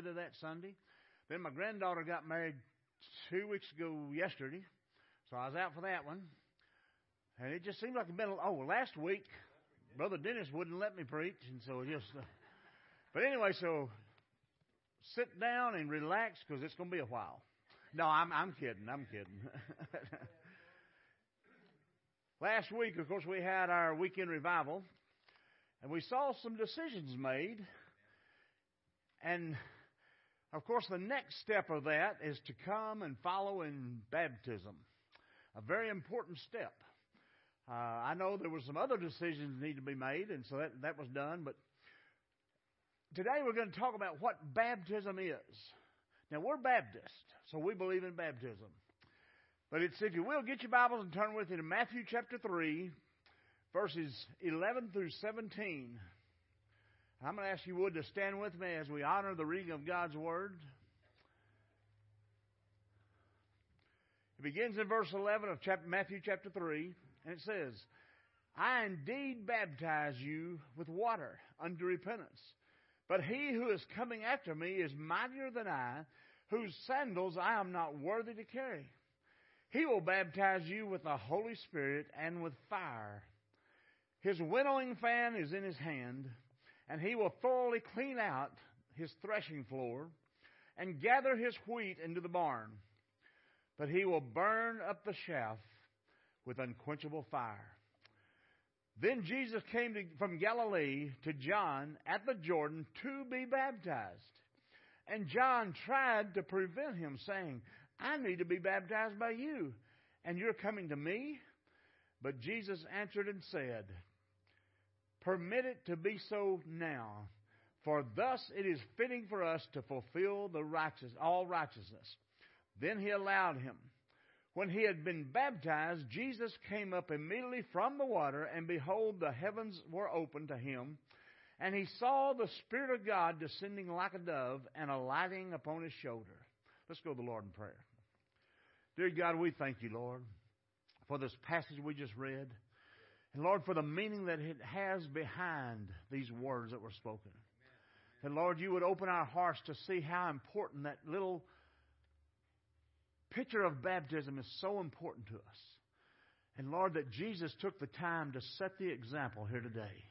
there that Sunday. Then my granddaughter got married two weeks ago yesterday, so I was out for that one. And it just seemed like a been, oh, last week, Brother Dennis wouldn't let me preach, and so just, uh, but anyway, so sit down and relax because it's going to be a while. No, I'm, I'm kidding. I'm kidding. Last week, of course, we had our weekend revival, and we saw some decisions made. And, of course, the next step of that is to come and follow in baptism. A very important step. Uh, I know there were some other decisions that need to be made, and so that, that was done, but today we're going to talk about what baptism is. Now, we're Baptist, so we believe in baptism. But it's, if you will, get your Bibles and turn with me to Matthew chapter 3, verses 11 through 17. I'm going to ask you would to stand with me as we honor the reading of God's Word. It begins in verse 11 of chapter, Matthew chapter 3, and it says, I indeed baptize you with water unto repentance. But he who is coming after me is mightier than I, whose sandals I am not worthy to carry. He will baptize you with the Holy Spirit and with fire. His winnowing fan is in his hand, and he will thoroughly clean out his threshing floor and gather his wheat into the barn. But he will burn up the chaff with unquenchable fire. Then Jesus came to, from Galilee to John at the Jordan to be baptized. And John tried to prevent him, saying, I need to be baptized by you, and you're coming to me? But Jesus answered and said, Permit it to be so now, for thus it is fitting for us to fulfill the righteous, all righteousness. Then he allowed him. When he had been baptized, Jesus came up immediately from the water, and behold, the heavens were opened to him, and he saw the Spirit of God descending like a dove and alighting upon his shoulder. Let's go to the Lord in prayer. Dear God, we thank you, Lord, for this passage we just read. And Lord, for the meaning that it has behind these words that were spoken. And Lord, you would open our hearts to see how important that little picture of baptism is so important to us. And Lord, that Jesus took the time to set the example here today.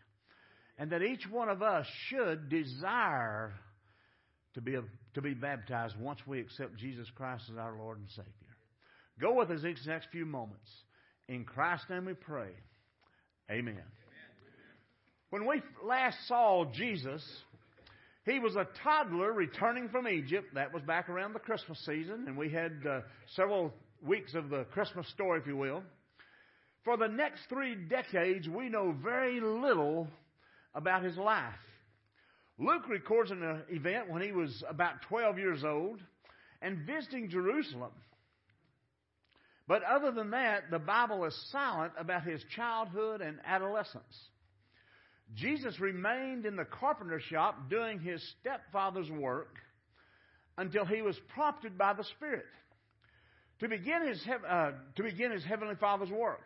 And that each one of us should desire to be, a, to be baptized once we accept Jesus Christ as our Lord and Savior. Go with us these next few moments. In Christ's name we pray. Amen. When we last saw Jesus, he was a toddler returning from Egypt. That was back around the Christmas season, and we had uh, several weeks of the Christmas story, if you will. For the next three decades, we know very little about his life. Luke records an event when he was about 12 years old and visiting Jerusalem. But other than that, the Bible is silent about his childhood and adolescence. Jesus remained in the carpenter shop doing his stepfather's work until he was prompted by the Spirit to begin his, uh, to begin his heavenly father's work.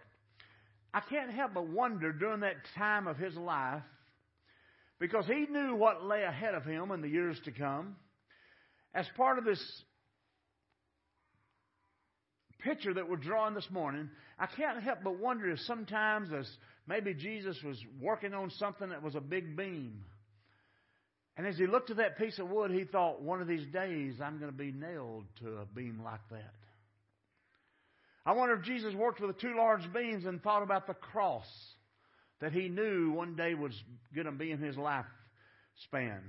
I can't help but wonder during that time of his life, because he knew what lay ahead of him in the years to come. As part of this picture that we're drawing this morning, I can't help but wonder if sometimes as maybe Jesus was working on something that was a big beam. And as he looked at that piece of wood, he thought, one of these days I'm going to be nailed to a beam like that. I wonder if Jesus worked with the two large beams and thought about the cross that he knew one day was going to be in his lifespan.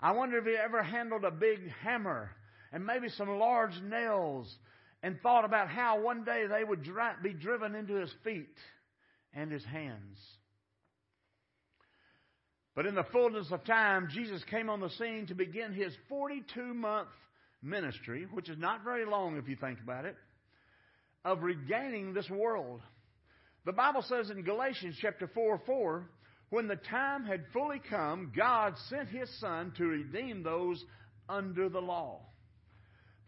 I wonder if he ever handled a big hammer and maybe some large nails and thought about how one day they would be driven into his feet and his hands. But in the fullness of time, Jesus came on the scene to begin his 42 month ministry, which is not very long if you think about it, of regaining this world. The Bible says in Galatians chapter 4 4, when the time had fully come, God sent his Son to redeem those under the law.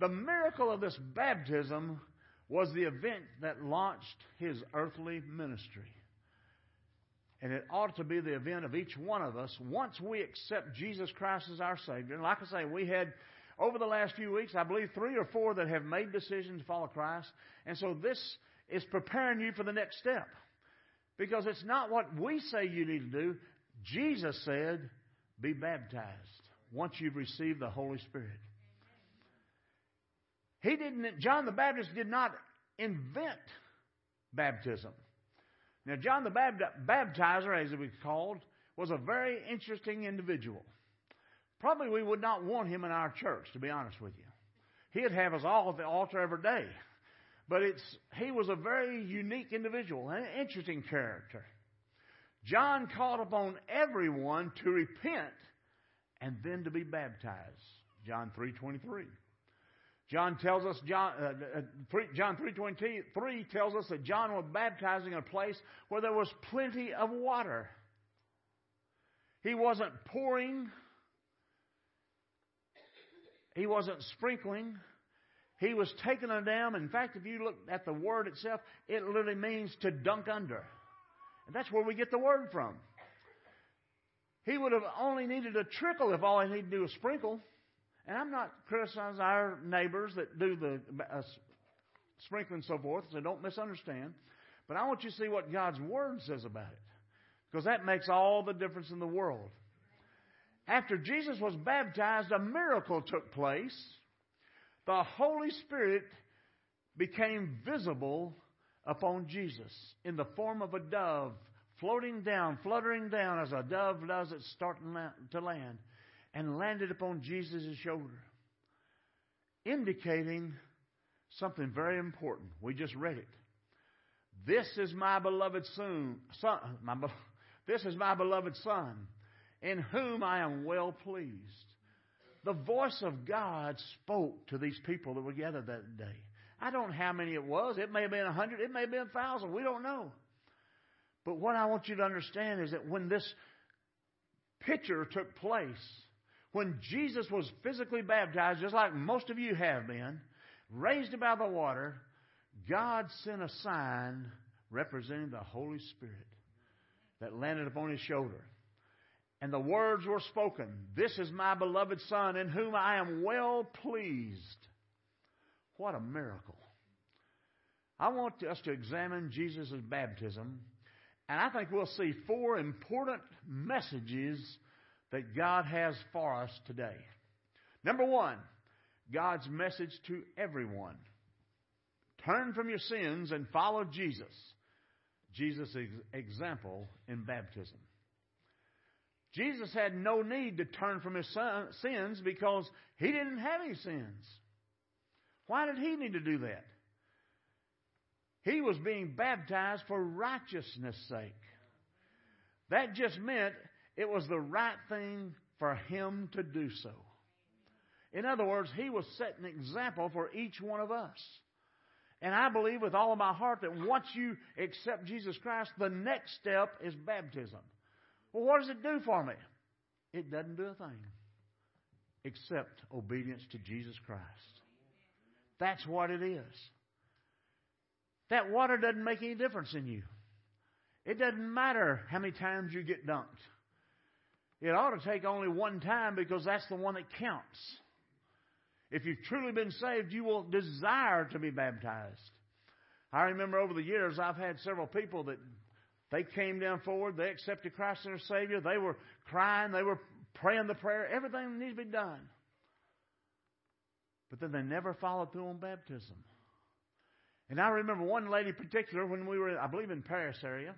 The miracle of this baptism was the event that launched his earthly ministry. And it ought to be the event of each one of us once we accept Jesus Christ as our Savior. And like I say, we had over the last few weeks, I believe three or four that have made decisions to follow Christ. And so this is preparing you for the next step. Because it's not what we say you need to do. Jesus said, be baptized once you've received the Holy Spirit. He didn't, John the Baptist did not invent baptism. Now, John the Baptizer, as he was called, was a very interesting individual. Probably we would not want him in our church, to be honest with you. He'd have us all at the altar every day. But it's, he was a very unique individual, an interesting character. John called upon everyone to repent and then to be baptized. John 3.23. John tells us, John, uh, uh, John 3.23 tells us that John was baptizing in a place where there was plenty of water. He wasn't pouring. He wasn't sprinkling. He was taking a dam. In fact, if you look at the word itself, it literally means to dunk under. And that's where we get the word from. He would have only needed a trickle if all he needed to do was sprinkle. And I'm not criticizing our neighbors that do the uh, sprinkling and so forth, so don't misunderstand. But I want you to see what God's Word says about it. Because that makes all the difference in the world. After Jesus was baptized, a miracle took place. The Holy Spirit became visible upon Jesus in the form of a dove floating down, fluttering down as a dove does at starting to land and landed upon Jesus' shoulder, indicating something very important. We just read it. This is my beloved son, son my, this is my beloved son, in whom I am well pleased. The voice of God spoke to these people that were gathered that day. I don't know how many it was. It may have been a hundred. It may have been a thousand. We don't know. But what I want you to understand is that when this picture took place, when Jesus was physically baptized, just like most of you have been, raised above the water, God sent a sign representing the Holy Spirit that landed upon his shoulder. And the words were spoken This is my beloved Son, in whom I am well pleased. What a miracle. I want us to examine Jesus' baptism, and I think we'll see four important messages that God has for us today. Number one, God's message to everyone. Turn from your sins and follow Jesus. Jesus' example in baptism. Jesus had no need to turn from his son, sins because he didn't have any sins. Why did he need to do that? He was being baptized for righteousness' sake. That just meant it was the right thing for him to do so. In other words, he was setting an example for each one of us. And I believe with all of my heart that once you accept Jesus Christ, the next step is baptism. Well, what does it do for me? It doesn't do a thing except obedience to Jesus Christ. That's what it is. That water doesn't make any difference in you. It doesn't matter how many times you get dunked. It ought to take only one time because that's the one that counts. If you've truly been saved, you will desire to be baptized. I remember over the years, I've had several people that they came down forward, they accepted Christ as their Savior, they were crying, they were praying the prayer, everything needs to be done. But then they never followed through on baptism. And I remember one lady in particular when we were, I believe, in Paris area.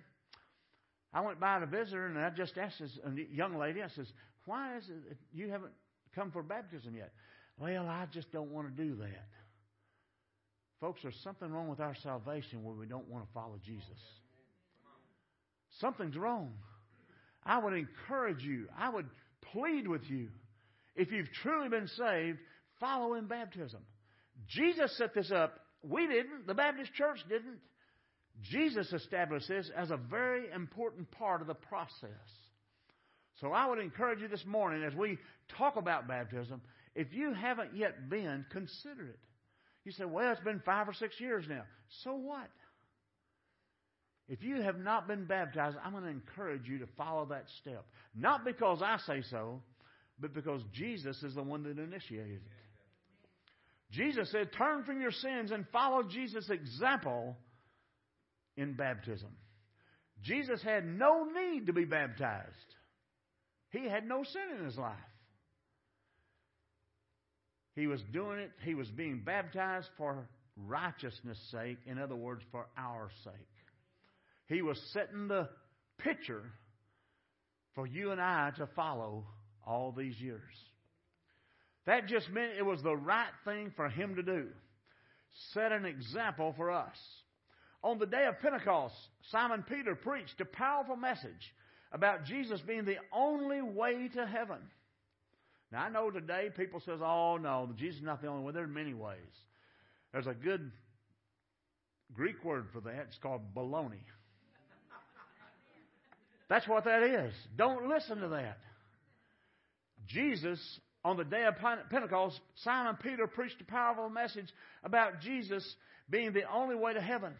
I went by to visit her, and I just asked this young lady, I says, why is it that you haven't come for baptism yet? Well, I just don't want to do that. Folks, there's something wrong with our salvation where we don't want to follow Jesus. Something's wrong. I would encourage you, I would plead with you, if you've truly been saved, follow in baptism. Jesus set this up. We didn't. The Baptist church didn't. Jesus established this as a very important part of the process. So I would encourage you this morning as we talk about baptism, if you haven't yet been, consider it. You say, well, it's been five or six years now. So what? If you have not been baptized, I'm going to encourage you to follow that step. Not because I say so, but because Jesus is the one that initiated it. Jesus said, Turn from your sins and follow Jesus' example in baptism. Jesus had no need to be baptized, he had no sin in his life. He was doing it, he was being baptized for righteousness' sake, in other words, for our sake. He was setting the picture for you and I to follow all these years. That just meant it was the right thing for him to do. Set an example for us. On the day of Pentecost, Simon Peter preached a powerful message about Jesus being the only way to heaven. Now I know today people says, "Oh no, Jesus is not the only way." There are many ways. There's a good Greek word for that. It's called baloney. That's what that is. Don't listen to that. Jesus, on the day of Pentecost, Simon Peter preached a powerful message about Jesus being the only way to heaven.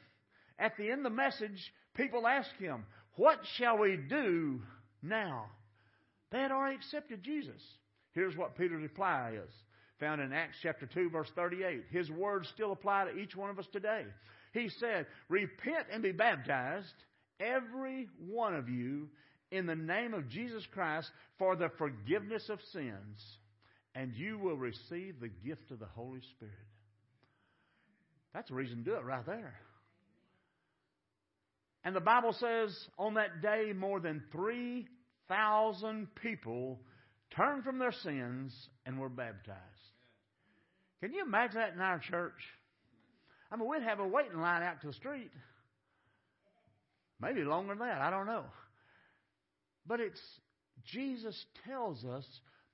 At the end of the message, people ask him, What shall we do now? They had already accepted Jesus. Here's what Peter's reply is found in Acts chapter 2, verse 38. His words still apply to each one of us today. He said, Repent and be baptized every one of you in the name of Jesus Christ for the forgiveness of sins, and you will receive the gift of the Holy Spirit. That's a reason to do it right there. And the Bible says on that day, more than 3,000 people turned from their sins and were baptized. Can you imagine that in our church? I mean, we'd have a waiting line out to the street. Maybe longer than that. I don't know. But it's Jesus tells us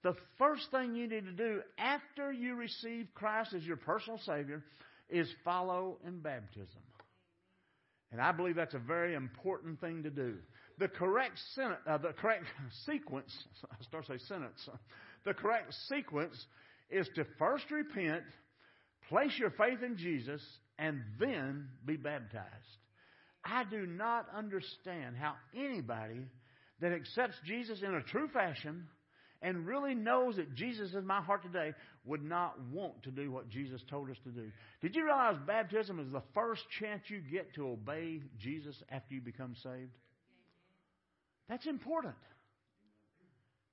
the first thing you need to do after you receive Christ as your personal Savior is follow in baptism. And I believe that's a very important thing to do. The correct, sen- uh, the correct sequence, I start to say sentence, the correct sequence is to first repent, place your faith in Jesus, and then be baptized. I do not understand how anybody that accepts Jesus in a true fashion and really knows that Jesus is my heart today would not want to do what Jesus told us to do. Did you realize baptism is the first chance you get to obey Jesus after you become saved? That's important.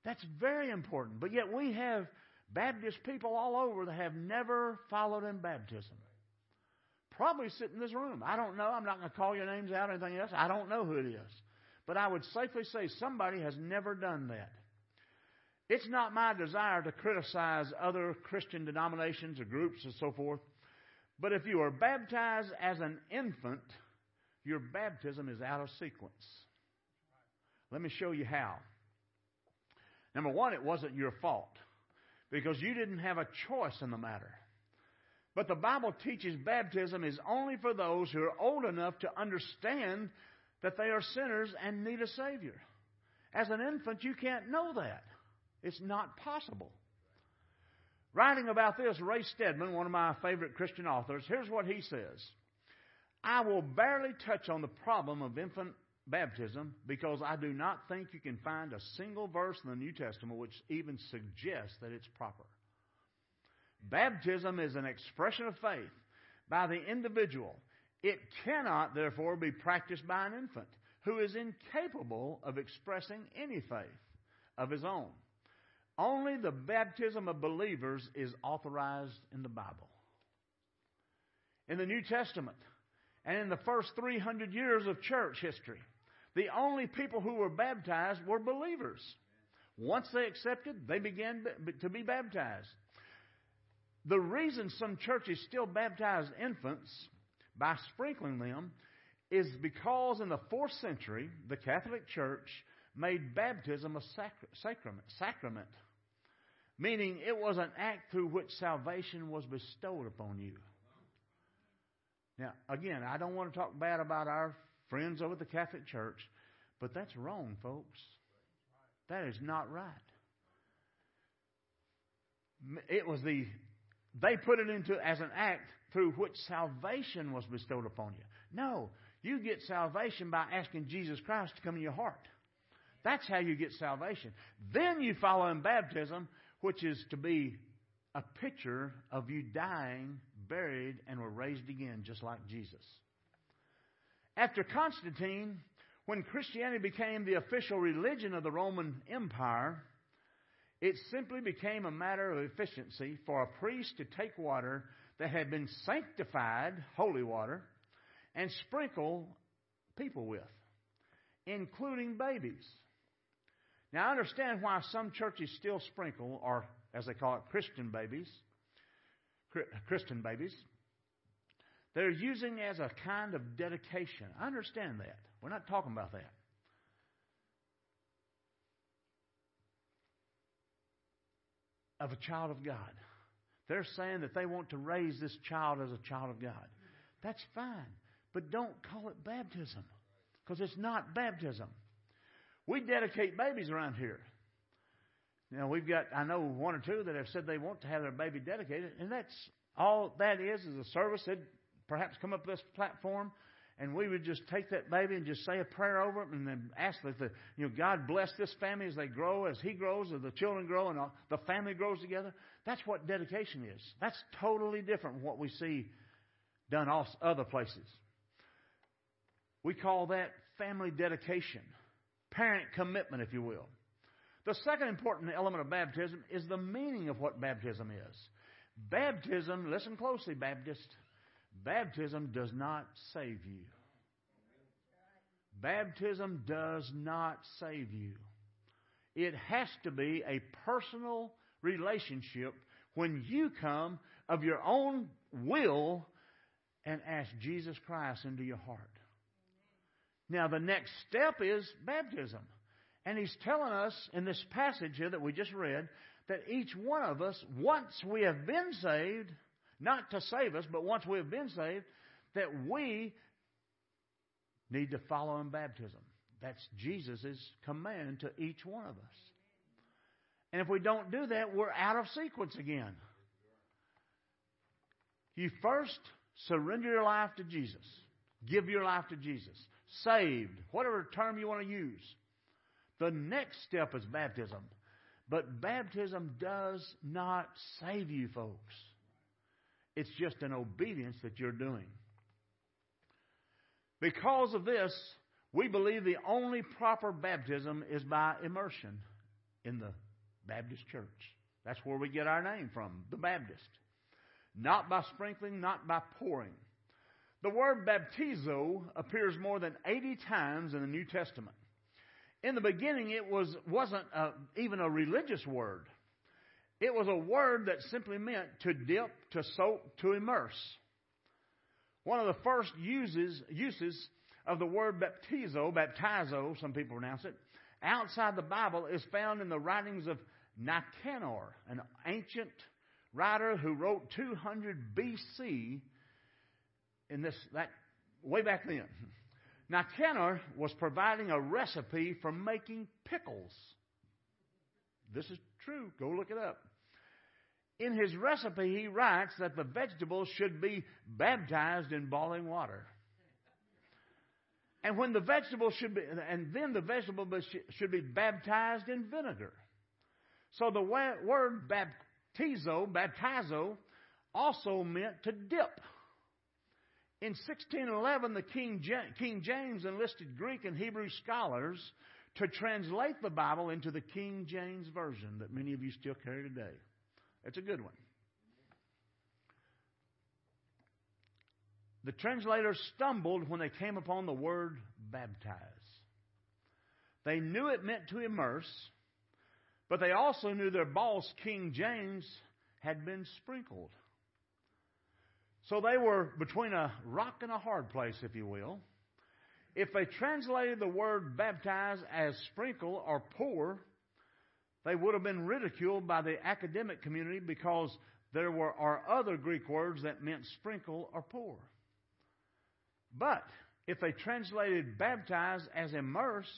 That's very important. But yet we have Baptist people all over that have never followed in baptism probably sit in this room. I don't know. I'm not going to call your names out or anything else. I don't know who it is. But I would safely say somebody has never done that. It's not my desire to criticize other Christian denominations or groups and so forth. But if you are baptized as an infant, your baptism is out of sequence. Let me show you how. Number one, it wasn't your fault because you didn't have a choice in the matter. But the Bible teaches baptism is only for those who are old enough to understand that they are sinners and need a Savior. As an infant, you can't know that. It's not possible. Writing about this, Ray Stedman, one of my favorite Christian authors, here's what he says I will barely touch on the problem of infant baptism because I do not think you can find a single verse in the New Testament which even suggests that it's proper. Baptism is an expression of faith by the individual. It cannot, therefore, be practiced by an infant who is incapable of expressing any faith of his own. Only the baptism of believers is authorized in the Bible. In the New Testament and in the first 300 years of church history, the only people who were baptized were believers. Once they accepted, they began to be baptized. The reason some churches still baptize infants by sprinkling them is because in the fourth century, the Catholic Church made baptism a sacrament, sacrament, meaning it was an act through which salvation was bestowed upon you. Now, again, I don't want to talk bad about our friends over at the Catholic Church, but that's wrong, folks. That is not right. It was the they put it into as an act through which salvation was bestowed upon you. No, You get salvation by asking Jesus Christ to come in your heart. That's how you get salvation. Then you follow in baptism, which is to be a picture of you dying, buried, and were raised again, just like Jesus. After Constantine, when Christianity became the official religion of the Roman Empire, it simply became a matter of efficiency for a priest to take water that had been sanctified, holy water, and sprinkle people with, including babies. Now, I understand why some churches still sprinkle, or as they call it, Christian babies. Christian babies. They're using as a kind of dedication. I understand that. We're not talking about that. Of a child of God. They're saying that they want to raise this child as a child of God. That's fine. But don't call it baptism because it's not baptism. We dedicate babies around here. Now we've got, I know one or two that have said they want to have their baby dedicated, and that's all that is is a service. They'd perhaps come up this platform, and we would just take that baby and just say a prayer over it, and then ask that the, you know, God bless this family as they grow, as He grows, as the children grow, and the family grows together. That's what dedication is. That's totally different from what we see done other places. We call that family dedication, parent commitment, if you will. The second important element of baptism is the meaning of what baptism is. Baptism, listen closely, Baptist, baptism does not save you. Baptism does not save you. It has to be a personal relationship when you come of your own will and ask Jesus Christ into your heart. Now, the next step is baptism. And he's telling us in this passage here that we just read that each one of us, once we have been saved, not to save us, but once we have been saved, that we need to follow in baptism. That's Jesus' command to each one of us. And if we don't do that, we're out of sequence again. You first surrender your life to Jesus. Give your life to Jesus. Saved, whatever term you want to use. The next step is baptism. But baptism does not save you, folks. It's just an obedience that you're doing. Because of this, we believe the only proper baptism is by immersion in the Baptist church. That's where we get our name from, the Baptist. Not by sprinkling, not by pouring. The word baptizo appears more than 80 times in the New Testament. In the beginning, it was, wasn't a, even a religious word. It was a word that simply meant to dip, to soak, to immerse. One of the first uses, uses of the word baptizo, baptizo, some people pronounce it, outside the Bible is found in the writings of Nicander, an ancient writer who wrote 200 BC in this that way back then. Now Kenner was providing a recipe for making pickles. This is true. Go look it up. In his recipe, he writes that the vegetables should be baptized in boiling water. And when the vegetables should be, and then the vegetable should be baptized in vinegar. So the word baptizo, baptizo, also meant to dip. In 1611, the King, King James enlisted Greek and Hebrew scholars to translate the Bible into the King James Version that many of you still carry today. It's a good one. The translators stumbled when they came upon the word baptize. They knew it meant to immerse, but they also knew their boss, King James, had been sprinkled. So they were between a rock and a hard place, if you will. If they translated the word baptize as sprinkle or pour, they would have been ridiculed by the academic community because there were are other Greek words that meant sprinkle or pour. But if they translated baptize as immerse,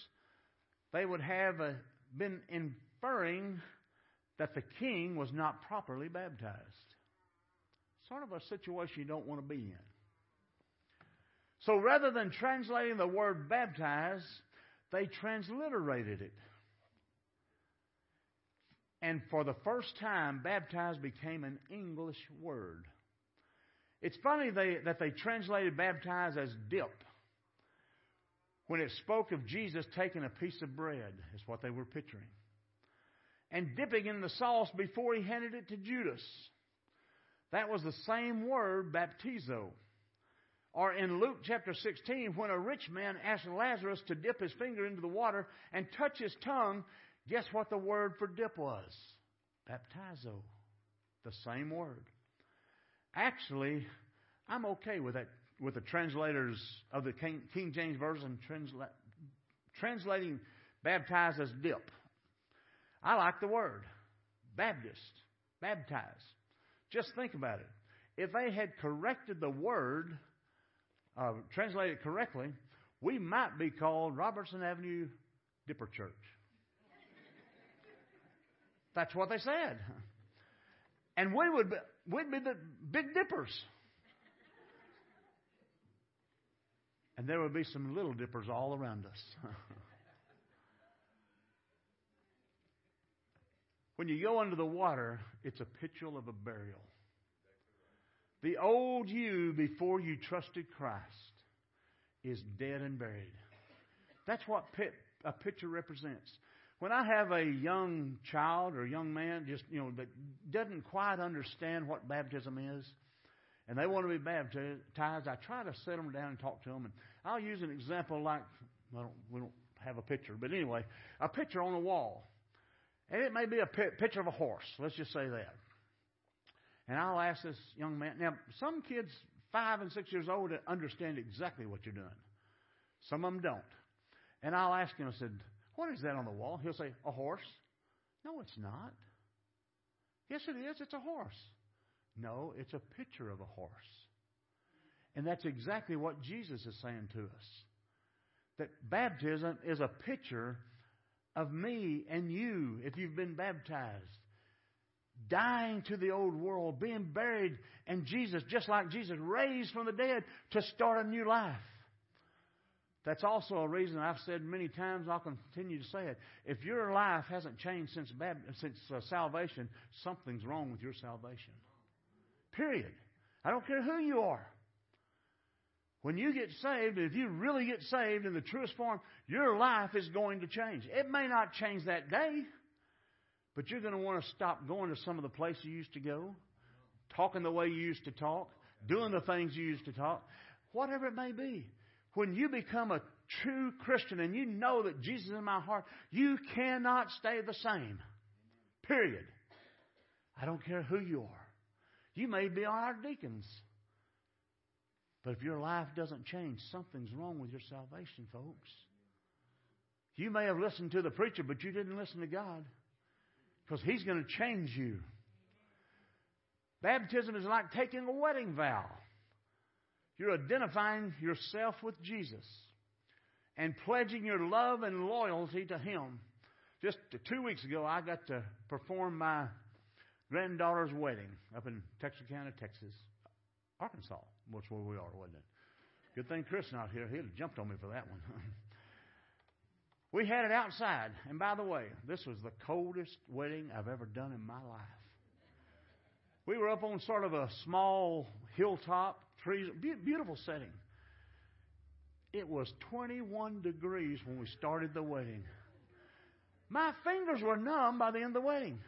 they would have uh, been inferring that the king was not properly baptized. Sort of a situation you don't want to be in. So rather than translating the word baptize, they transliterated it. And for the first time, baptize became an English word. It's funny they, that they translated baptize as dip. When it spoke of Jesus taking a piece of bread, is what they were picturing. And dipping in the sauce before he handed it to Judas. That was the same word, baptizo. Or in Luke chapter 16, when a rich man asked Lazarus to dip his finger into the water and touch his tongue, guess what the word for dip was? Baptizo. The same word. Actually, I'm okay with that, with the translators of the King, King James Version transla- translating baptize as dip. I like the word. Baptist. Baptize. Just think about it. If they had corrected the word, uh, translated correctly, we might be called Robertson Avenue Dipper Church. That's what they said. And we would be, we'd be the big dippers. And there would be some little dippers all around us. when you go under the water, it's a picture of a burial. The old you before you trusted Christ is dead and buried. That's what a picture represents. When I have a young child or young man just, you know, that doesn't quite understand what baptism is, and they want to be baptized, I try to set them down and talk to them. And I'll use an example like, well, we don't have a picture, but anyway, a picture on the wall. And it may be a picture of a horse. Let's just say that. And I'll ask this young man. Now, some kids, five and six years old, understand exactly what you're doing. Some of them don't. And I'll ask him, I said, What is that on the wall? He'll say, A horse. No, it's not. Yes, it is. It's a horse. No, it's a picture of a horse. And that's exactly what Jesus is saying to us. That baptism is a picture of me and you if you've been baptized. Dying to the old world, being buried, and Jesus, just like Jesus, raised from the dead to start a new life. That's also a reason I've said many times, I'll continue to say it. If your life hasn't changed since, since uh, salvation, something's wrong with your salvation. Period. I don't care who you are. When you get saved, if you really get saved in the truest form, your life is going to change. It may not change that day, but you're going to want to stop going to some of the places you used to go, talking the way you used to talk, doing the things you used to talk, whatever it may be. When you become a true Christian and you know that Jesus is in my heart, you cannot stay the same. Period. I don't care who you are. You may be on our deacons. But if your life doesn't change, something's wrong with your salvation, folks. You may have listened to the preacher, but you didn't listen to God because He's going to change you. Baptism is like taking a wedding vow. You're identifying yourself with Jesus and pledging your love and loyalty to Him. Just two weeks ago, I got to perform my granddaughter's wedding up in Texas County, Texas, Arkansas, which where we are, wasn't it? Good thing Chris not here. He'd have jumped on me for that one. we had it outside, and by the way, this was the coldest wedding I've ever done in my life. We were up on sort of a small hilltop, trees, beautiful setting. It was 21 degrees when we started the wedding. My fingers were numb by the end of the wedding.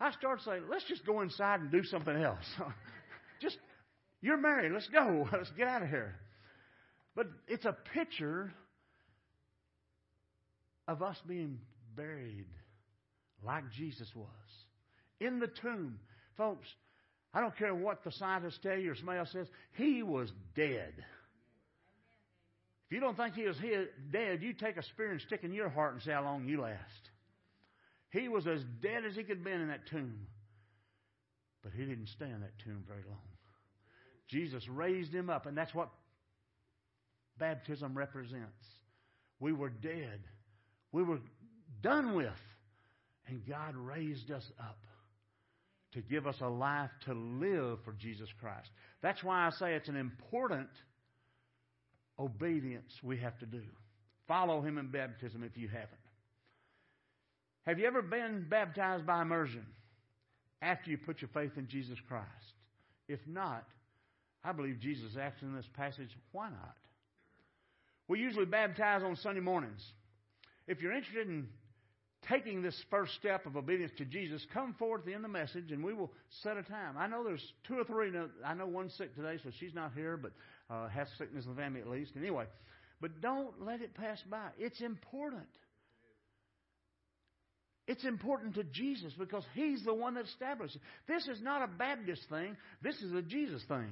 I started saying, let's just go inside and do something else. you're married. Let's go. Let's get out of here. But it's a picture of us being buried like Jesus was in the tomb. Folks, I don't care what the scientists tell you or somebody else says, he was dead. If you don't think he was dead, you take a spear and stick in your heart and see how long you last. He was as dead as he could have been in that tomb. But he didn't stay in that tomb very long. Jesus raised him up, and that's what baptism represents. We were dead. We were done with. And God raised us up to give us a life to live for Jesus Christ. That's why I say it's an important obedience we have to do. Follow Him in baptism if you haven't. Have you ever been baptized by immersion after you put your faith in Jesus Christ? If not, I believe Jesus asked in this passage, why not? We usually baptize on Sunday mornings. If you're interested in taking this first step of obedience to Jesus, come forward at the end of the message and we will set a time. I know there's two or three. I know one's sick today, so she's not here, but uh, has sickness in the family at least. Anyway, but don't let it pass by. It's important. It's important to Jesus because He's the one that established it. This is not a Baptist thing, this is a Jesus thing.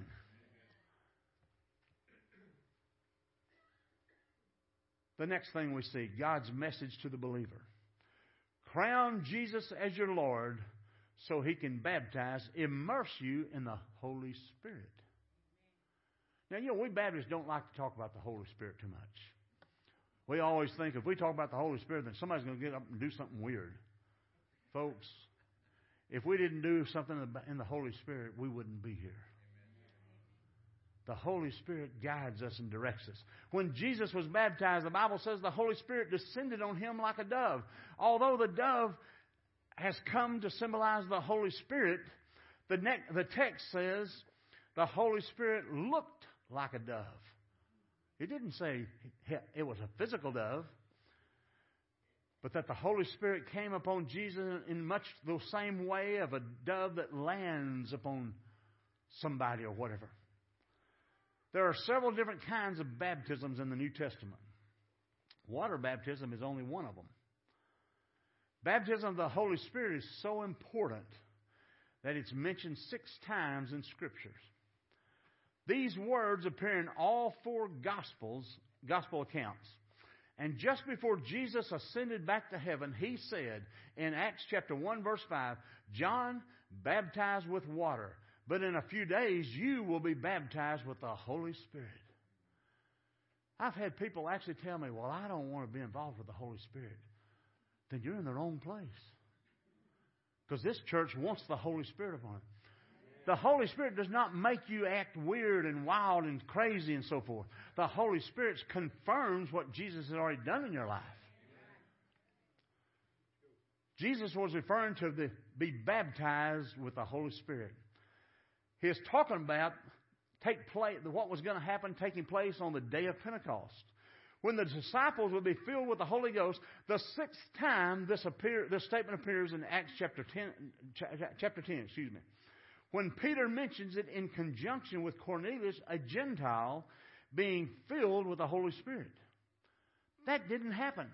The next thing we see God's message to the believer. Crown Jesus as your Lord so he can baptize, immerse you in the Holy Spirit. Now, you know, we Baptists don't like to talk about the Holy Spirit too much. We always think if we talk about the Holy Spirit, then somebody's going to get up and do something weird. Folks, if we didn't do something in the Holy Spirit, we wouldn't be here. The Holy Spirit guides us and directs us. When Jesus was baptized, the Bible says the Holy Spirit descended on him like a dove. Although the dove has come to symbolize the Holy Spirit, the, ne- the text says the Holy Spirit looked like a dove. It didn't say it was a physical dove, but that the Holy Spirit came upon Jesus in much the same way of a dove that lands upon somebody or whatever. There are several different kinds of baptisms in the New Testament. Water baptism is only one of them. Baptism of the Holy Spirit is so important that it's mentioned six times in Scriptures. These words appear in all four Gospels, Gospel accounts. And just before Jesus ascended back to heaven, he said in Acts chapter 1 verse 5, John baptized with water, but in a few days, you will be baptized with the Holy Spirit. I've had people actually tell me, well, I don't want to be involved with the Holy Spirit. Then you're in the wrong place. Because this church wants the Holy Spirit upon it. The Holy Spirit does not make you act weird and wild and crazy and so forth. The Holy Spirit confirms what Jesus has already done in your life. Jesus was referring to the be baptized with the Holy Spirit. He is talking about take place, what was going to happen taking place on the day of Pentecost. When the disciples would be filled with the Holy Ghost, the sixth time this, appear, this statement appears in Acts chapter 10, chapter 10, excuse me. When Peter mentions it in conjunction with Cornelius, a Gentile, being filled with the Holy Spirit. That didn't happen.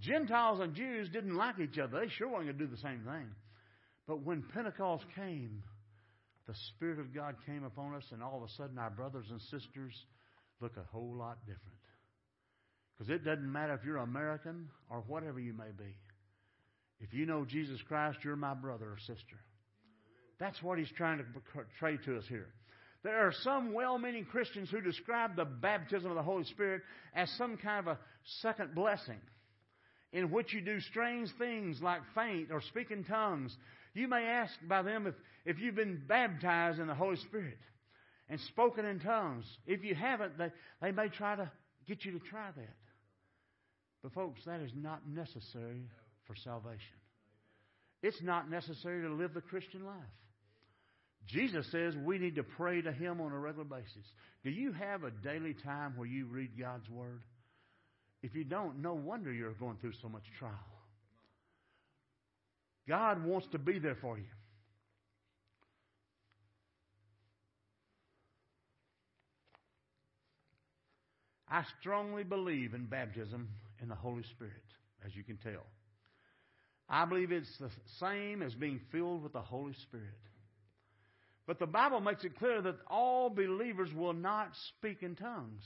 Gentiles and Jews didn't like each other. They sure weren't going to do the same thing. But when Pentecost came, the Spirit of God came upon us, and all of a sudden our brothers and sisters look a whole lot different. Because it doesn't matter if you're American or whatever you may be. If you know Jesus Christ, you're my brother or sister. That's what he's trying to portray to us here. There are some well meaning Christians who describe the baptism of the Holy Spirit as some kind of a second blessing in which you do strange things like faint or speak in tongues you may ask by them if, if you've been baptized in the Holy Spirit and spoken in tongues. If you haven't, they, they may try to get you to try that. But, folks, that is not necessary for salvation. It's not necessary to live the Christian life. Jesus says we need to pray to Him on a regular basis. Do you have a daily time where you read God's Word? If you don't, no wonder you're going through so much trial. God wants to be there for you. I strongly believe in baptism in the Holy Spirit, as you can tell. I believe it's the same as being filled with the Holy Spirit. But the Bible makes it clear that all believers will not speak in tongues.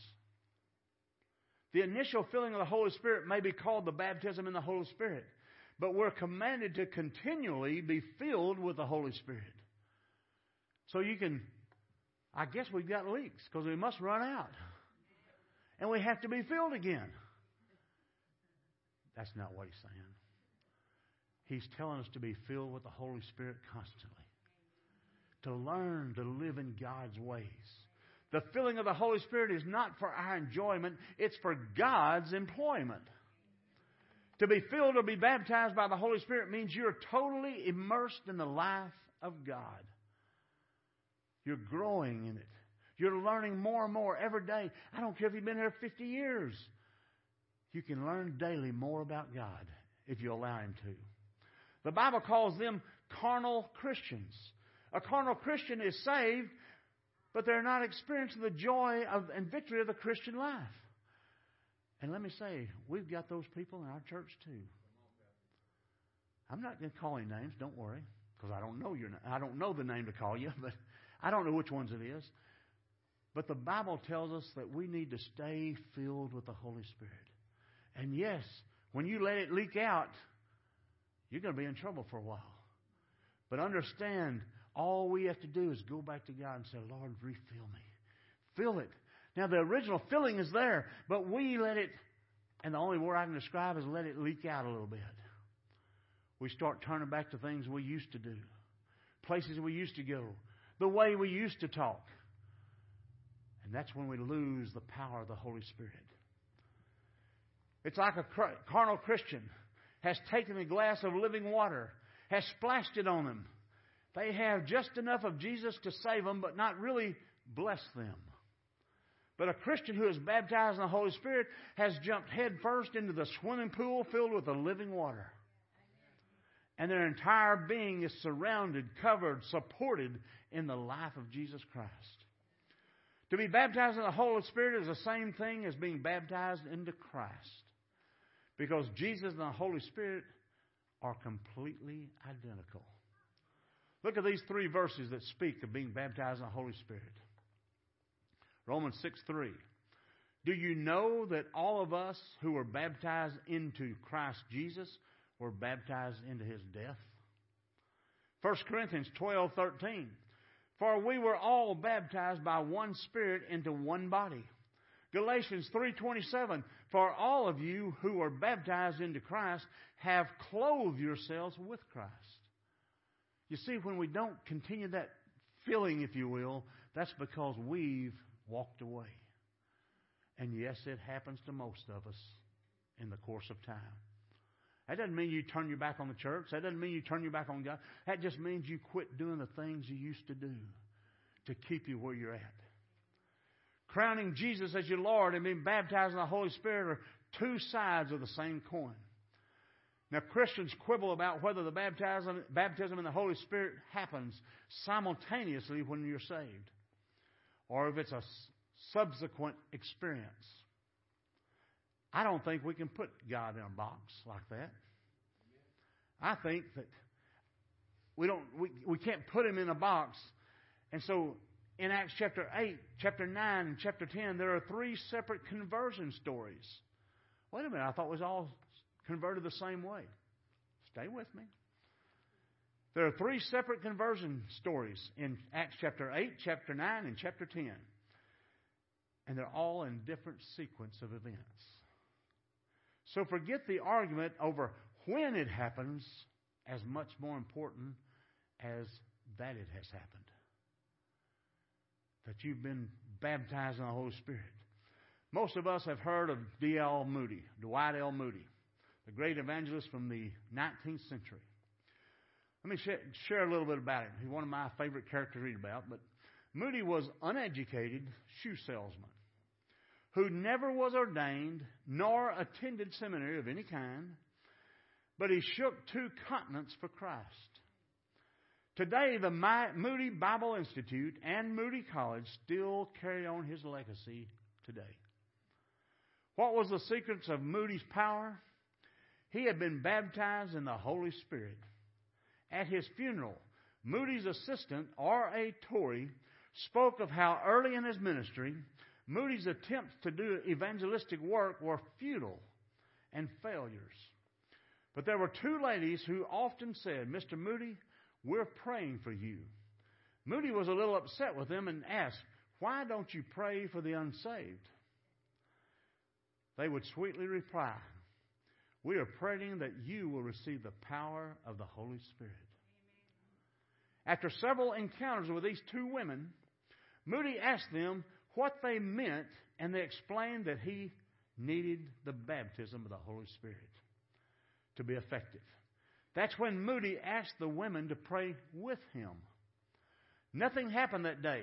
The initial filling of the Holy Spirit may be called the baptism in the Holy Spirit but we're commanded to continually be filled with the Holy Spirit. So you can, I guess we've got leaks because we must run out. And we have to be filled again. That's not what he's saying. He's telling us to be filled with the Holy Spirit constantly. To learn to live in God's ways. The filling of the Holy Spirit is not for our enjoyment, it's for God's employment. To be filled or be baptized by the Holy Spirit means you're totally immersed in the life of God. You're growing in it. You're learning more and more every day. I don't care if you've been here 50 years. You can learn daily more about God if you allow Him to. The Bible calls them carnal Christians. A carnal Christian is saved, but they're not experiencing the joy of, and victory of the Christian life. And let me say, we've got those people in our church too. I'm not going to call any names. Don't worry, because I don't know your. I don't know the name to call you, but I don't know which ones it is. But the Bible tells us that we need to stay filled with the Holy Spirit. And yes, when you let it leak out, you're going to be in trouble for a while. But understand, all we have to do is go back to God and say, Lord, refill me. Fill it. Now, the original filling is there, but we let it, and the only word I can describe is let it leak out a little bit. We start turning back to things we used to do, places we used to go, the way we used to talk. And that's when we lose the power of the Holy Spirit. It's like a carnal Christian has taken a glass of living water, has splashed it on them. They have just enough of Jesus to save them, but not really bless them. But a Christian who is baptized in the Holy Spirit has jumped headfirst into the swimming pool filled with the living water. And their entire being is surrounded, covered, supported in the life of Jesus Christ. To be baptized in the Holy Spirit is the same thing as being baptized into Christ. Because Jesus and the Holy Spirit are completely identical. Look at these three verses that speak of being baptized in the Holy Spirit. Romans 6 3. Do you know that all of us who were baptized into Christ Jesus were baptized into his death? 1 Corinthians twelve thirteen. For we were all baptized by one Spirit into one body. Galatians 3:27 For all of you who are baptized into Christ have clothed yourselves with Christ. You see when we don't continue that filling if you will, that's because we've walked away. And yes, it happens to most of us in the course of time. That doesn't mean you turn your back on the church. That doesn't mean you turn your back on God. That just means you quit doing the things you used to do to keep you where you're at. Crowning Jesus as your Lord and being baptized in the Holy Spirit are two sides of the same coin. Now, Christians quibble about whether the baptism, baptism in the Holy Spirit happens simultaneously when you're saved or if it's a subsequent experience. I don't think we can put God in a box like that. I think that we don't we, we can't put him in a box. And so in Acts chapter 8, chapter 9, and chapter 10, there are three separate conversion stories. Wait a minute, I thought it was all converted the same way. Stay with me. There are three separate conversion stories in Acts chapter 8, chapter 9, and chapter 10. And they're all in different sequence of events. So forget the argument over when it happens as much more important as that it has happened. That you've been baptized in the Holy Spirit. Most of us have heard of D.L. Moody, Dwight L. Moody, the great evangelist from the 19th century. Let me share a little bit about him. He's one of my favorite characters to read about. But Moody was uneducated shoe salesman who never was ordained nor attended seminary of any kind, but he shook two continents for Christ. Today, the Moody Bible Institute and Moody College still carry on his legacy today. What was the secrets of Moody's power? He had been baptized in the Holy Spirit at his funeral, Moody's assistant, R.A. Torrey, spoke of how early in his ministry, Moody's attempts to do evangelistic work were futile and failures. But there were two ladies who often said, Mr. Moody, we're praying for you. Moody was a little upset with them and asked, Why don't you pray for the unsaved? They would sweetly reply, we are praying that you will receive the power of the Holy Spirit. After several encounters with these two women, Moody asked them what they meant, and they explained that he needed the baptism of the Holy Spirit to be effective. That's when Moody asked the women to pray with him. Nothing happened that day.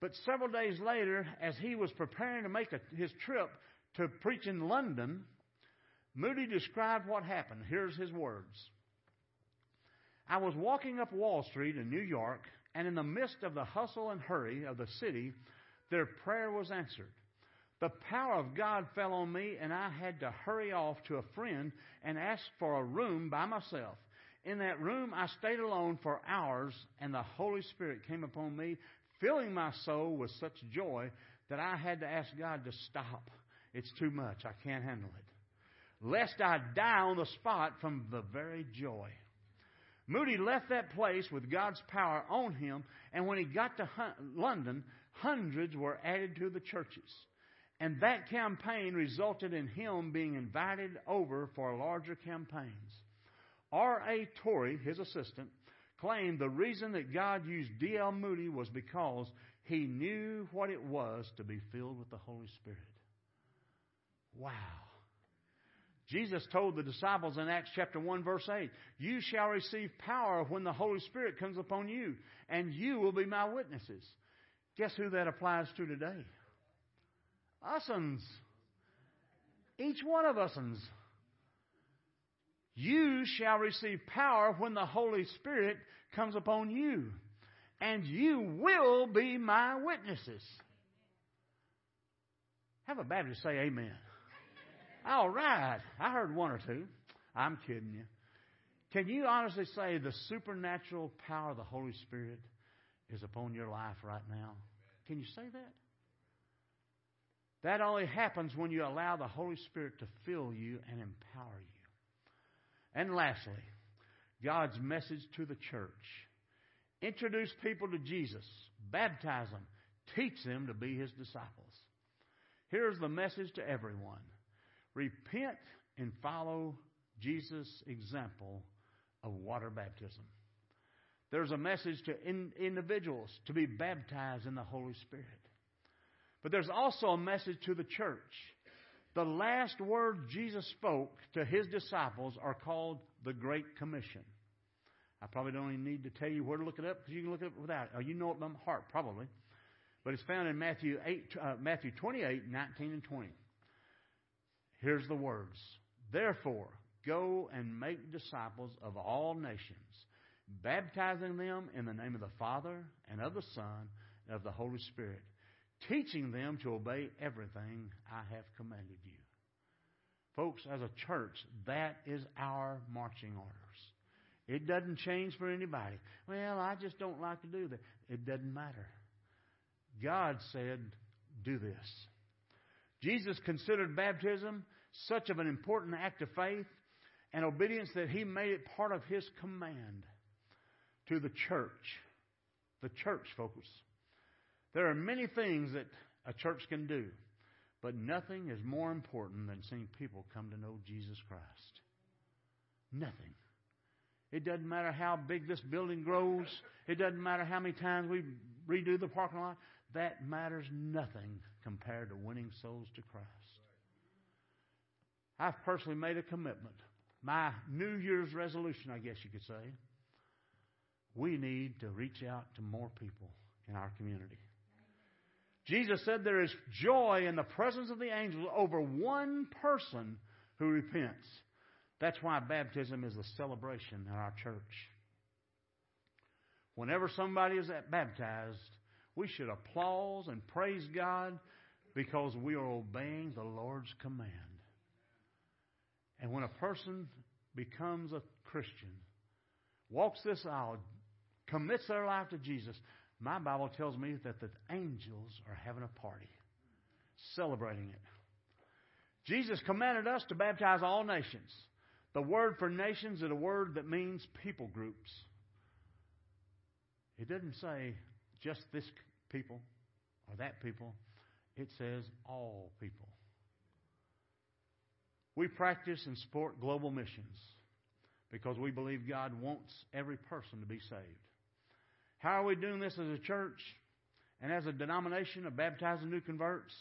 But several days later, as he was preparing to make a, his trip to preach in London, Moody described what happened. Here's his words I was walking up Wall Street in New York, and in the midst of the hustle and hurry of the city, their prayer was answered. The power of God fell on me, and I had to hurry off to a friend and ask for a room by myself. In that room, I stayed alone for hours, and the Holy Spirit came upon me, filling my soul with such joy that I had to ask God to stop. It's too much. I can't handle it. Lest I die on the spot from the very joy. Moody left that place with God's power on him, and when he got to London, hundreds were added to the churches. And that campaign resulted in him being invited over for larger campaigns. R.A. Torrey, his assistant, claimed the reason that God used D.L. Moody was because he knew what it was to be filled with the Holy Spirit. Wow. Jesus told the disciples in Acts chapter 1 verse 8, You shall receive power when the Holy Spirit comes upon you, and you will be my witnesses. Guess who that applies to today? Us'uns. Each one of us'uns. You shall receive power when the Holy Spirit comes upon you, and you will be my witnesses. Have a Baptist say amen. All right. I heard one or two. I'm kidding you. Can you honestly say the supernatural power of the Holy Spirit is upon your life right now? Can you say that? That only happens when you allow the Holy Spirit to fill you and empower you. And lastly, God's message to the church. Introduce people to Jesus, baptize them, teach them to be his disciples. Here's the message to everyone repent and follow Jesus' example of water baptism. There's a message to in, individuals to be baptized in the Holy Spirit. But there's also a message to the church. The last words Jesus spoke to his disciples are called the Great Commission. I probably don't even need to tell you where to look it up because you can look it up without it. Or you know it by heart, probably. But it's found in Matthew 8, uh, Matthew 28, 19 and 20. Here's the words. Therefore, go and make disciples of all nations, baptizing them in the name of the Father and of the Son and of the Holy Spirit, teaching them to obey everything I have commanded you. Folks, as a church, that is our marching orders. It doesn't change for anybody. Well, I just don't like to do that. It doesn't matter. God said, do this. Jesus considered baptism such of an important act of faith and obedience that he made it part of his command to the church. The church, folks. There are many things that a church can do, but nothing is more important than seeing people come to know Jesus Christ. Nothing. It doesn't matter how big this building grows. It doesn't matter how many times we redo the parking lot. That matters nothing compared to winning souls to Christ. I've personally made a commitment. My New Year's resolution, I guess you could say. We need to reach out to more people in our community. Jesus said there is joy in the presence of the angels over one person who repents. That's why baptism is a celebration in our church. Whenever somebody is baptized, we should applaud and praise God because we are obeying the Lord's command. And when a person becomes a Christian, walks this aisle, commits their life to Jesus, my Bible tells me that the angels are having a party, celebrating it. Jesus commanded us to baptize all nations. The word for nations is a word that means people groups. It doesn't say just this people or that people, it says all people. We practice and support global missions because we believe God wants every person to be saved. How are we doing this as a church? and as a denomination of baptizing new converts,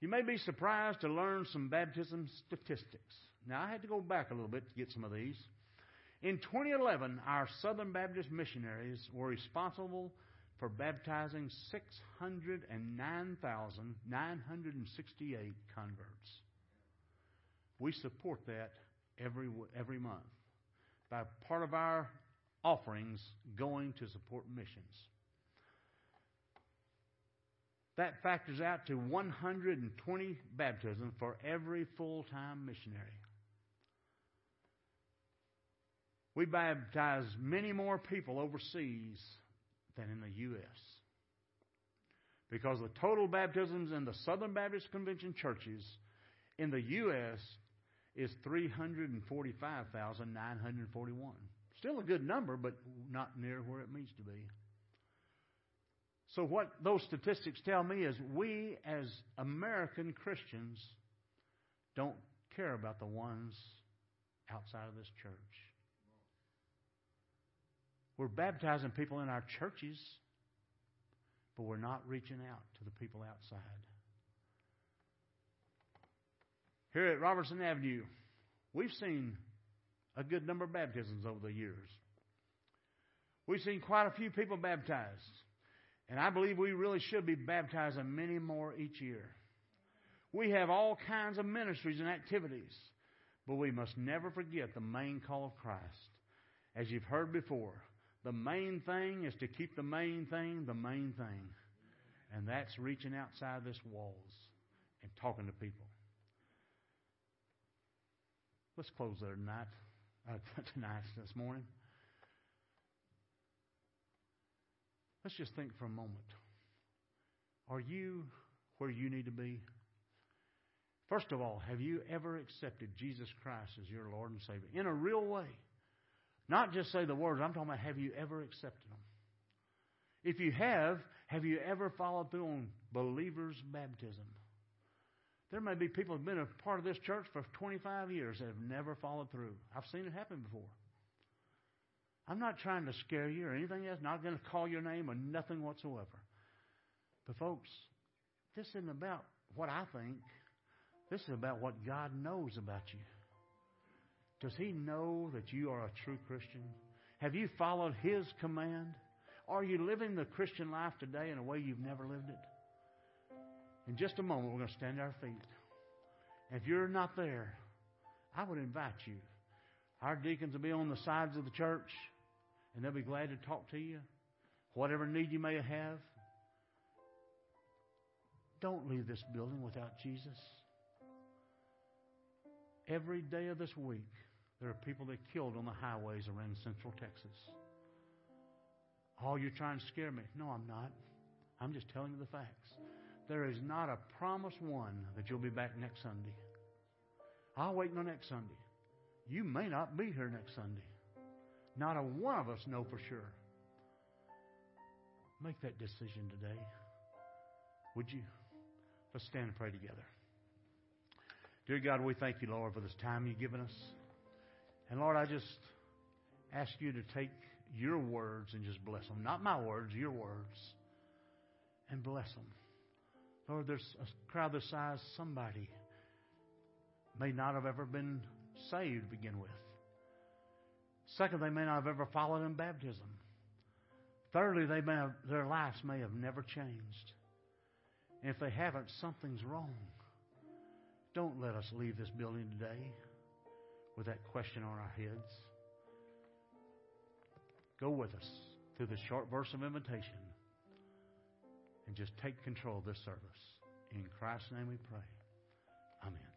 you may be surprised to learn some baptism statistics. Now, I had to go back a little bit to get some of these. In 2011, our Southern Baptist missionaries were responsible for baptizing 609,968 converts. We support that every, every month by part of our offerings going to support missions. That factors out to 120 baptisms for every full time missionary. We baptize many more people overseas than in the U.S. Because the total baptisms in the Southern Baptist Convention churches in the U.S. is 345,941. Still a good number, but not near where it needs to be. So, what those statistics tell me is we, as American Christians, don't care about the ones outside of this church. We're baptizing people in our churches, but we're not reaching out to the people outside. Here at Robertson Avenue, we've seen a good number of baptisms over the years. We've seen quite a few people baptized. And I believe we really should be baptizing many more each year. We have all kinds of ministries and activities, but we must never forget the main call of Christ. As you've heard before, the main thing is to keep the main thing the main thing. And that's reaching outside this walls and talking to people. Let's close there tonight, uh, tonight this morning. Let's just think for a moment. Are you where you need to be? First of all, have you ever accepted Jesus Christ as your Lord and Savior in a real way? Not just say the words, I'm talking about have you ever accepted them? If you have, have you ever followed through on believer's baptism? There may be people who've been a part of this church for 25 years that have never followed through. I've seen it happen before. I'm not trying to scare you or anything else. Not going to call your name or nothing whatsoever. But folks, this isn't about what I think. This is about what God knows about you. Does He know that you are a true Christian? Have you followed His command? Are you living the Christian life today in a way you've never lived it? In just a moment, we're going to stand to our feet. If you're not there, I would invite you. Our deacons will be on the sides of the church and they'll be glad to talk to you. Whatever need you may have. Don't leave this building without Jesus. Every day of this week, there are people that killed on the highways around central Texas. Oh, you're trying to scare me. No, I'm not. I'm just telling you the facts. There is not a promise one that you'll be back next Sunday. I'll wait until next Sunday. You may not be here next Sunday. Not a one of us know for sure. Make that decision today. Would you? Let's stand and pray together. Dear God, we thank you, Lord, for this time you've given us. And Lord, I just ask you to take your words and just bless them. Not my words, your words. And bless them. Lord, there's a crowd this size, somebody may not have ever been saved to begin with. Second, they may not have ever followed in baptism. Thirdly, they may have, their lives may have never changed. And if they haven't, something's wrong. Don't let us leave this building today with that question on our heads. Go with us through this short verse of invitation and just take control of this service. In Christ's name we pray. Amen.